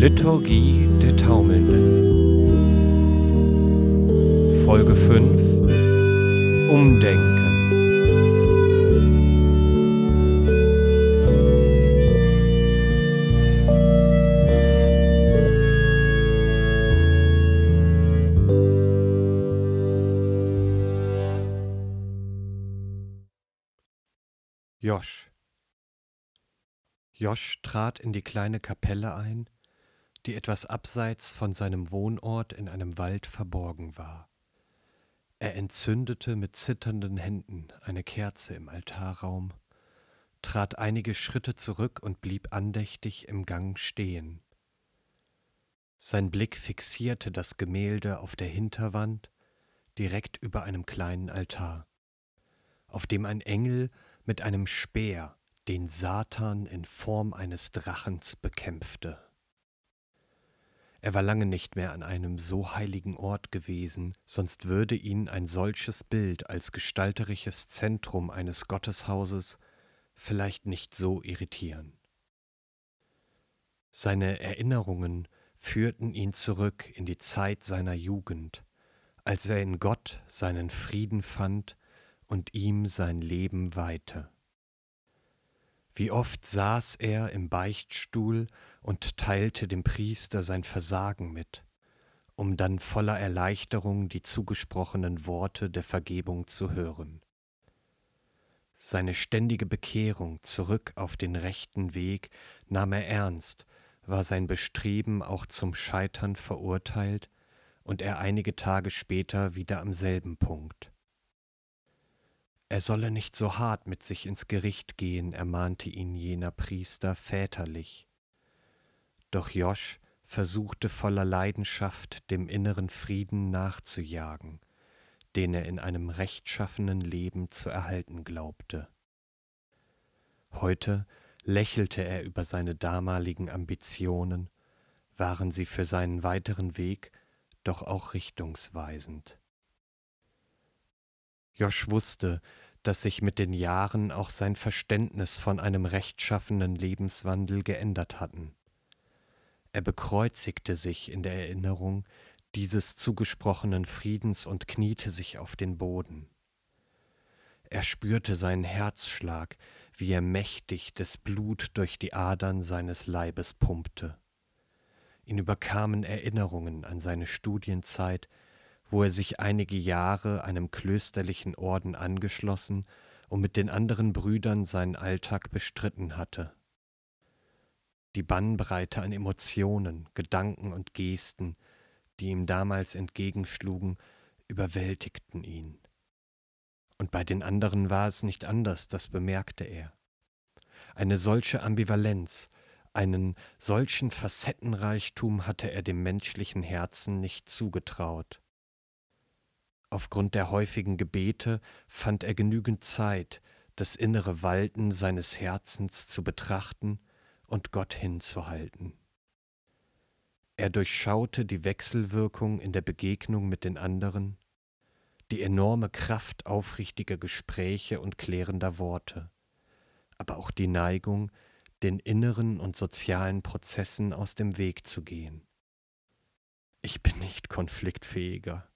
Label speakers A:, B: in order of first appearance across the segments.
A: Liturgie der Taumelnden. Folge 5 Umdenken. Josch. Josch trat in die kleine Kapelle ein, die etwas abseits von seinem Wohnort in einem Wald verborgen war. Er entzündete mit zitternden Händen eine Kerze im Altarraum, trat einige Schritte zurück und blieb andächtig im Gang stehen. Sein Blick fixierte das Gemälde auf der Hinterwand direkt über einem kleinen Altar, auf dem ein Engel mit einem Speer den Satan in Form eines Drachens bekämpfte. Er war lange nicht mehr an einem so heiligen Ort gewesen, sonst würde ihn ein solches Bild als gestalterisches Zentrum eines Gotteshauses vielleicht nicht so irritieren. Seine Erinnerungen führten ihn zurück in die Zeit seiner Jugend, als er in Gott seinen Frieden fand und ihm sein Leben weihte. Wie oft saß er im Beichtstuhl und teilte dem Priester sein Versagen mit, um dann voller Erleichterung die zugesprochenen Worte der Vergebung zu hören. Seine ständige Bekehrung zurück auf den rechten Weg nahm er ernst, war sein Bestreben auch zum Scheitern verurteilt und er einige Tage später wieder am selben Punkt. Er solle nicht so hart mit sich ins Gericht gehen, ermahnte ihn jener Priester väterlich. Doch Josch versuchte voller Leidenschaft dem inneren Frieden nachzujagen, den er in einem rechtschaffenen Leben zu erhalten glaubte. Heute lächelte er über seine damaligen Ambitionen, waren sie für seinen weiteren Weg doch auch richtungsweisend. Josch wusste, dass sich mit den Jahren auch sein Verständnis von einem rechtschaffenen Lebenswandel geändert hatten. Er bekreuzigte sich in der Erinnerung dieses zugesprochenen Friedens und kniete sich auf den Boden. Er spürte seinen Herzschlag, wie er mächtig das Blut durch die Adern seines Leibes pumpte. Ihn überkamen Erinnerungen an seine Studienzeit, wo er sich einige Jahre einem klösterlichen Orden angeschlossen und mit den anderen Brüdern seinen Alltag bestritten hatte. Die Bannbreite an Emotionen, Gedanken und Gesten, die ihm damals entgegenschlugen, überwältigten ihn. Und bei den anderen war es nicht anders, das bemerkte er. Eine solche Ambivalenz, einen solchen Facettenreichtum hatte er dem menschlichen Herzen nicht zugetraut. Aufgrund der häufigen Gebete fand er genügend Zeit, das innere Walten seines Herzens zu betrachten und Gott hinzuhalten. Er durchschaute die Wechselwirkung in der Begegnung mit den anderen, die enorme Kraft aufrichtiger Gespräche und klärender Worte, aber auch die Neigung, den inneren und sozialen Prozessen aus dem Weg zu gehen. Ich bin nicht konfliktfähiger,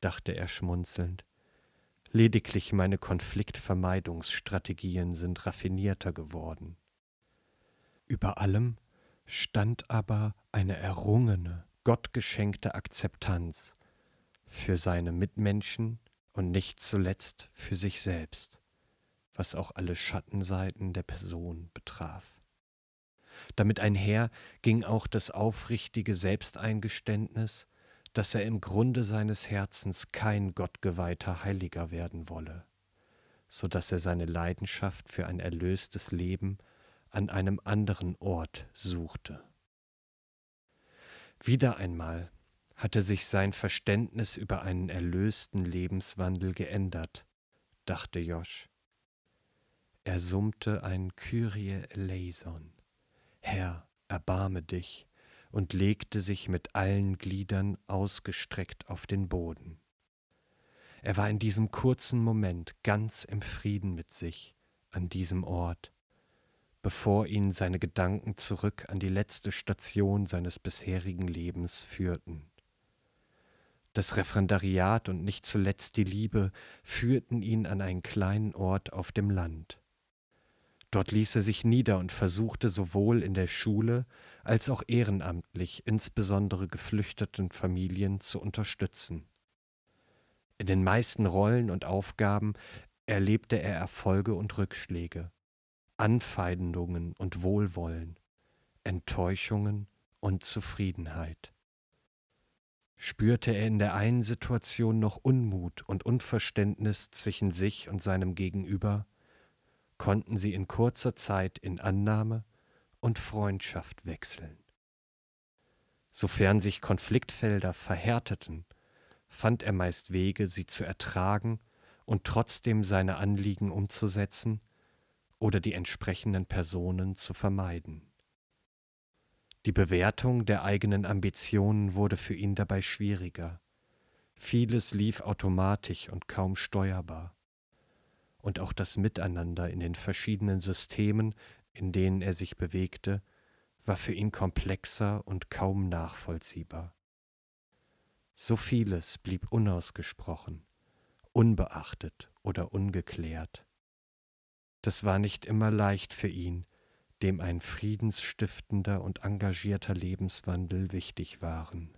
A: dachte er schmunzelnd. Lediglich meine Konfliktvermeidungsstrategien sind raffinierter geworden. Über allem stand aber eine errungene, gottgeschenkte Akzeptanz für seine Mitmenschen und nicht zuletzt für sich selbst, was auch alle Schattenseiten der Person betraf. Damit einher ging auch das aufrichtige Selbsteingeständnis, dass er im Grunde seines Herzens kein gottgeweihter Heiliger werden wolle, so dass er seine Leidenschaft für ein erlöstes Leben an einem anderen Ort suchte. Wieder einmal hatte sich sein Verständnis über einen erlösten Lebenswandel geändert, dachte Josch. Er summte ein Kyrie eleison. Herr, erbarme dich, und legte sich mit allen Gliedern ausgestreckt auf den Boden. Er war in diesem kurzen Moment ganz im Frieden mit sich an diesem Ort, bevor ihn seine Gedanken zurück an die letzte Station seines bisherigen Lebens führten. Das Referendariat und nicht zuletzt die Liebe führten ihn an einen kleinen Ort auf dem Land. Dort ließ er sich nieder und versuchte sowohl in der Schule als auch ehrenamtlich insbesondere geflüchteten Familien zu unterstützen. In den meisten Rollen und Aufgaben erlebte er Erfolge und Rückschläge, Anfeindungen und Wohlwollen, Enttäuschungen und Zufriedenheit. Spürte er in der einen Situation noch Unmut und Unverständnis zwischen sich und seinem Gegenüber, konnten sie in kurzer Zeit in Annahme und Freundschaft wechseln. Sofern sich Konfliktfelder verhärteten, fand er meist Wege, sie zu ertragen und trotzdem seine Anliegen umzusetzen oder die entsprechenden Personen zu vermeiden. Die Bewertung der eigenen Ambitionen wurde für ihn dabei schwieriger. Vieles lief automatisch und kaum steuerbar und auch das Miteinander in den verschiedenen Systemen, in denen er sich bewegte, war für ihn komplexer und kaum nachvollziehbar. So vieles blieb unausgesprochen, unbeachtet oder ungeklärt. Das war nicht immer leicht für ihn, dem ein friedensstiftender und engagierter Lebenswandel wichtig waren.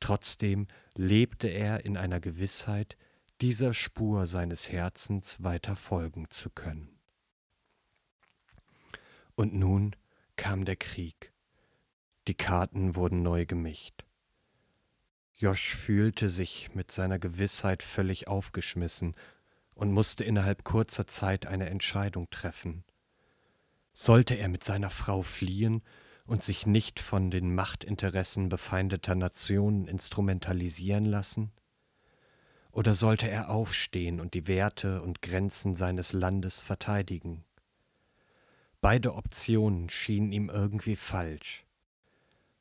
A: Trotzdem lebte er in einer Gewissheit, dieser Spur seines Herzens weiter folgen zu können. Und nun kam der Krieg. Die Karten wurden neu gemischt. Josch fühlte sich mit seiner Gewissheit völlig aufgeschmissen und musste innerhalb kurzer Zeit eine Entscheidung treffen. Sollte er mit seiner Frau fliehen und sich nicht von den Machtinteressen befeindeter Nationen instrumentalisieren lassen? Oder sollte er aufstehen und die Werte und Grenzen seines Landes verteidigen? Beide Optionen schienen ihm irgendwie falsch.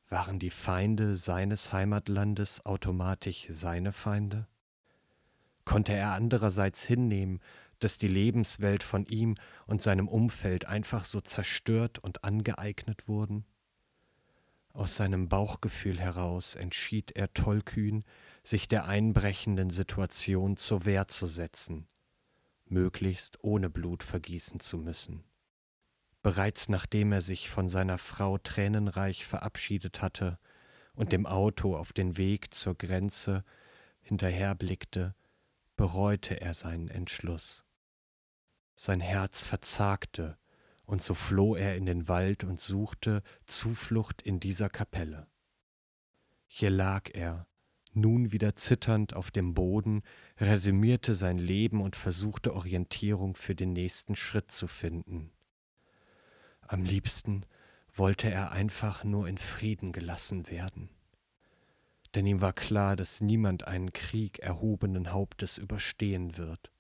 A: Waren die Feinde seines Heimatlandes automatisch seine Feinde? Konnte er andererseits hinnehmen, dass die Lebenswelt von ihm und seinem Umfeld einfach so zerstört und angeeignet wurden? Aus seinem Bauchgefühl heraus entschied er tollkühn, sich der einbrechenden Situation zur Wehr zu setzen, möglichst ohne Blut vergießen zu müssen. Bereits nachdem er sich von seiner Frau tränenreich verabschiedet hatte und dem Auto auf den Weg zur Grenze hinterherblickte, bereute er seinen Entschluss. Sein Herz verzagte, und so floh er in den Wald und suchte Zuflucht in dieser Kapelle. Hier lag er, nun wieder zitternd auf dem Boden, resümierte sein Leben und versuchte Orientierung für den nächsten Schritt zu finden. Am liebsten wollte er einfach nur in Frieden gelassen werden. Denn ihm war klar, dass niemand einen Krieg erhobenen Hauptes überstehen wird.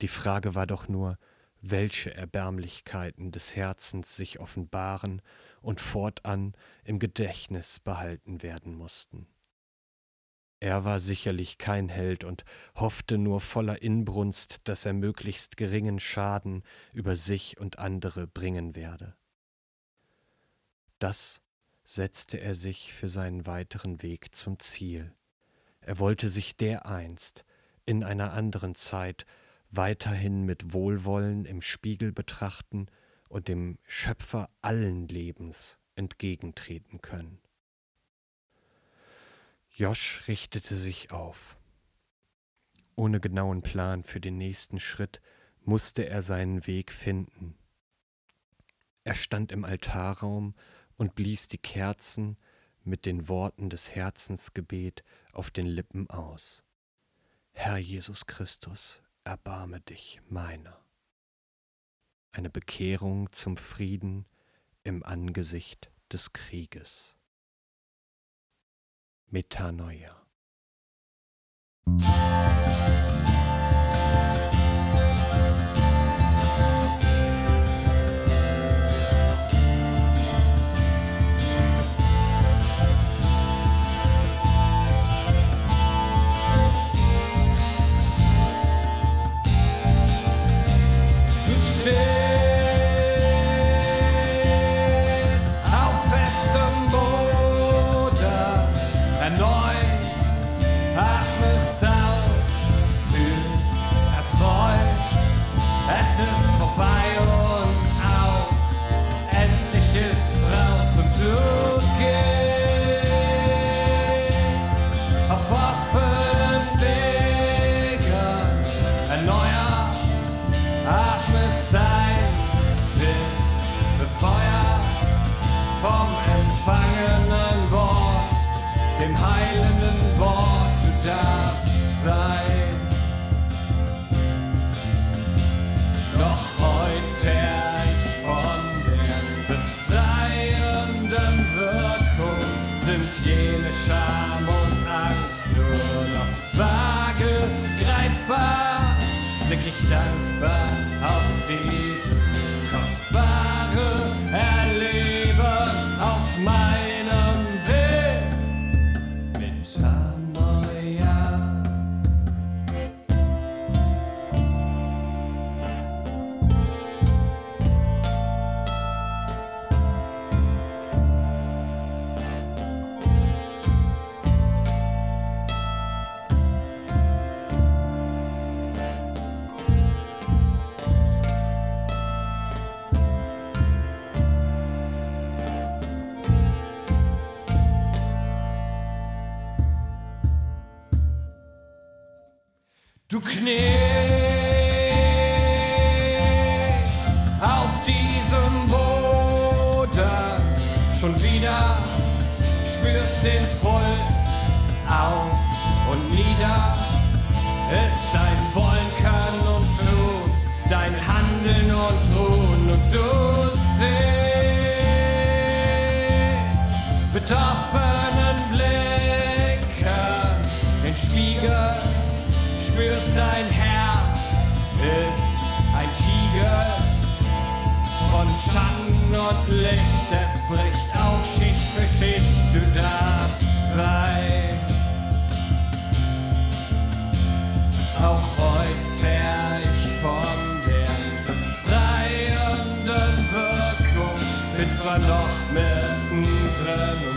A: Die Frage war doch nur, welche Erbärmlichkeiten des Herzens sich offenbaren und fortan im Gedächtnis behalten werden mussten. Er war sicherlich kein Held und hoffte nur voller Inbrunst, dass er möglichst geringen Schaden über sich und andere bringen werde. Das setzte er sich für seinen weiteren Weg zum Ziel. Er wollte sich dereinst, in einer anderen Zeit, weiterhin mit Wohlwollen im Spiegel betrachten und dem Schöpfer allen Lebens entgegentreten können. Josch richtete sich auf. Ohne genauen Plan für den nächsten Schritt musste er seinen Weg finden. Er stand im Altarraum und blies die Kerzen mit den Worten des Herzensgebet auf den Lippen aus. Herr Jesus Christus, erbarme dich meiner. Eine Bekehrung zum Frieden im Angesicht des Krieges. Metanoia.
B: Diesem Boden schon wieder, spürst den Puls auf und nieder. Ist dein Wollen, Können und Tun, dein Handeln und Ruhen und du siehst mit offenen Blicken den Spiegel spürst dein Herz Schatten und Licht. Es bricht auf Schicht für Schicht, du darfst sein. Auch heute zehr ich von der befreienden Wirkung. Bin zwar noch mittendrin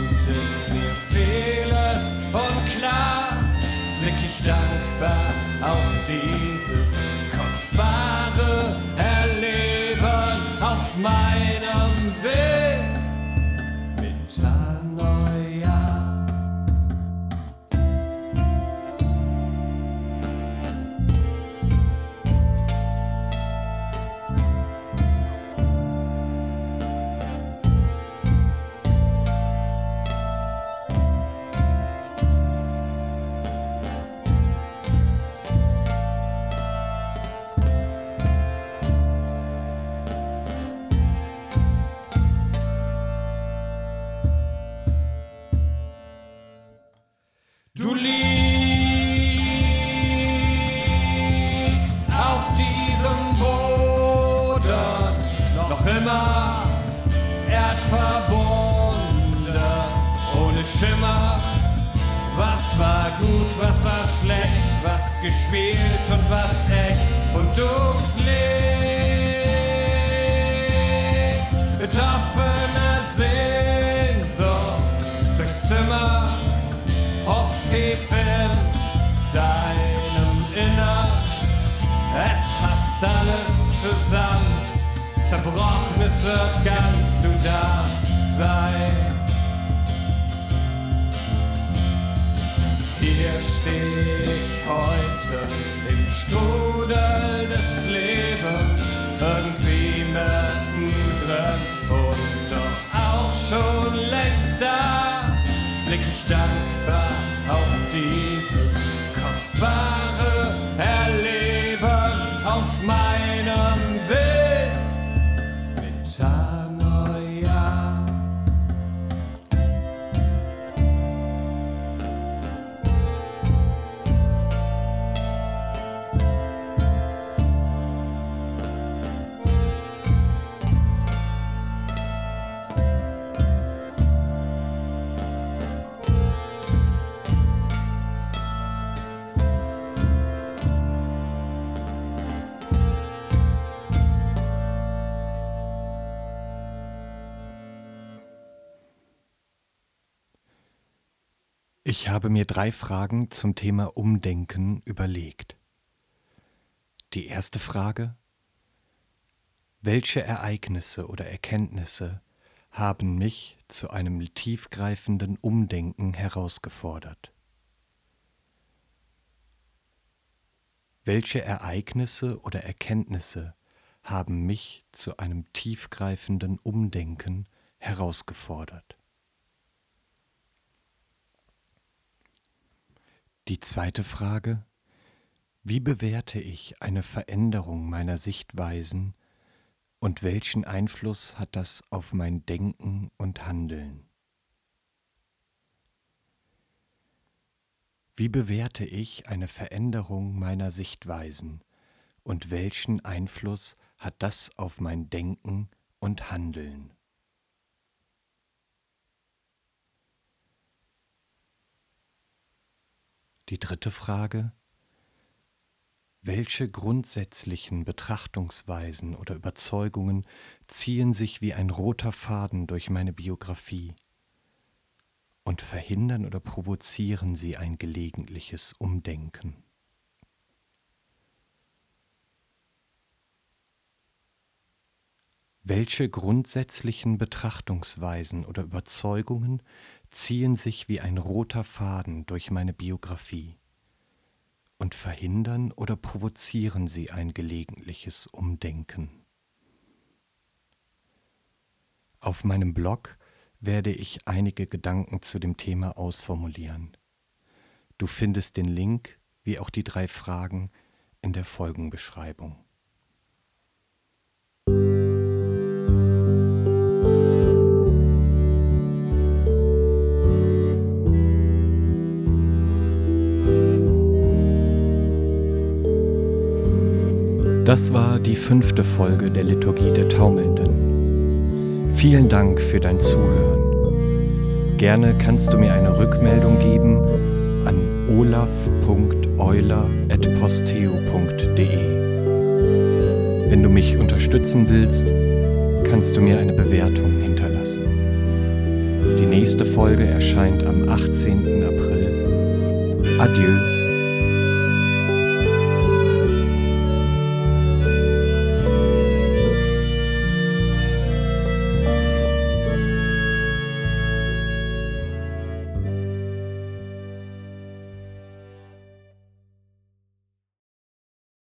B: Schimmer. Was war gut, was war schlecht, was gespielt und was echt. Und du fliegst mit offener Sehnsucht durchs Zimmer hoffst tief in deinem Innern. Es passt alles zusammen, zerbrochen, es wird ganz, du darfst sein. Hier steh ich heute im Strudel des Lebens, irgendwie mittendrin und doch auch schon längst da. Blick ich dankbar
A: Ich habe mir drei Fragen zum Thema Umdenken überlegt. Die erste Frage, welche Ereignisse oder Erkenntnisse haben mich zu einem tiefgreifenden Umdenken herausgefordert? Welche Ereignisse oder Erkenntnisse haben mich zu einem tiefgreifenden Umdenken herausgefordert? Die zweite Frage, wie bewerte ich eine Veränderung meiner Sichtweisen Und welchen Einfluss hat das auf mein Denken und Handeln? Wie bewerte ich eine Veränderung meiner Sichtweisen und welchen Einfluss hat das auf mein Denken und Handeln? Die dritte Frage. Welche grundsätzlichen Betrachtungsweisen oder Überzeugungen ziehen sich wie ein roter Faden durch meine Biografie und verhindern oder provozieren sie ein gelegentliches Umdenken? Welche grundsätzlichen Betrachtungsweisen oder Überzeugungen ziehen sich wie ein roter Faden durch meine Biografie und verhindern oder provozieren sie ein gelegentliches Umdenken. Auf meinem Blog werde ich einige Gedanken zu dem Thema ausformulieren. Du findest den Link wie auch die drei Fragen in der Folgenbeschreibung. Das war die fünfte Folge der Liturgie der Taumelnden. Vielen Dank für dein Zuhören. Gerne kannst du mir eine Rückmeldung geben an olaf.euler.posteo.de. Wenn du mich unterstützen willst, kannst du mir eine Bewertung hinterlassen. Die nächste Folge erscheint am 18. April. Adieu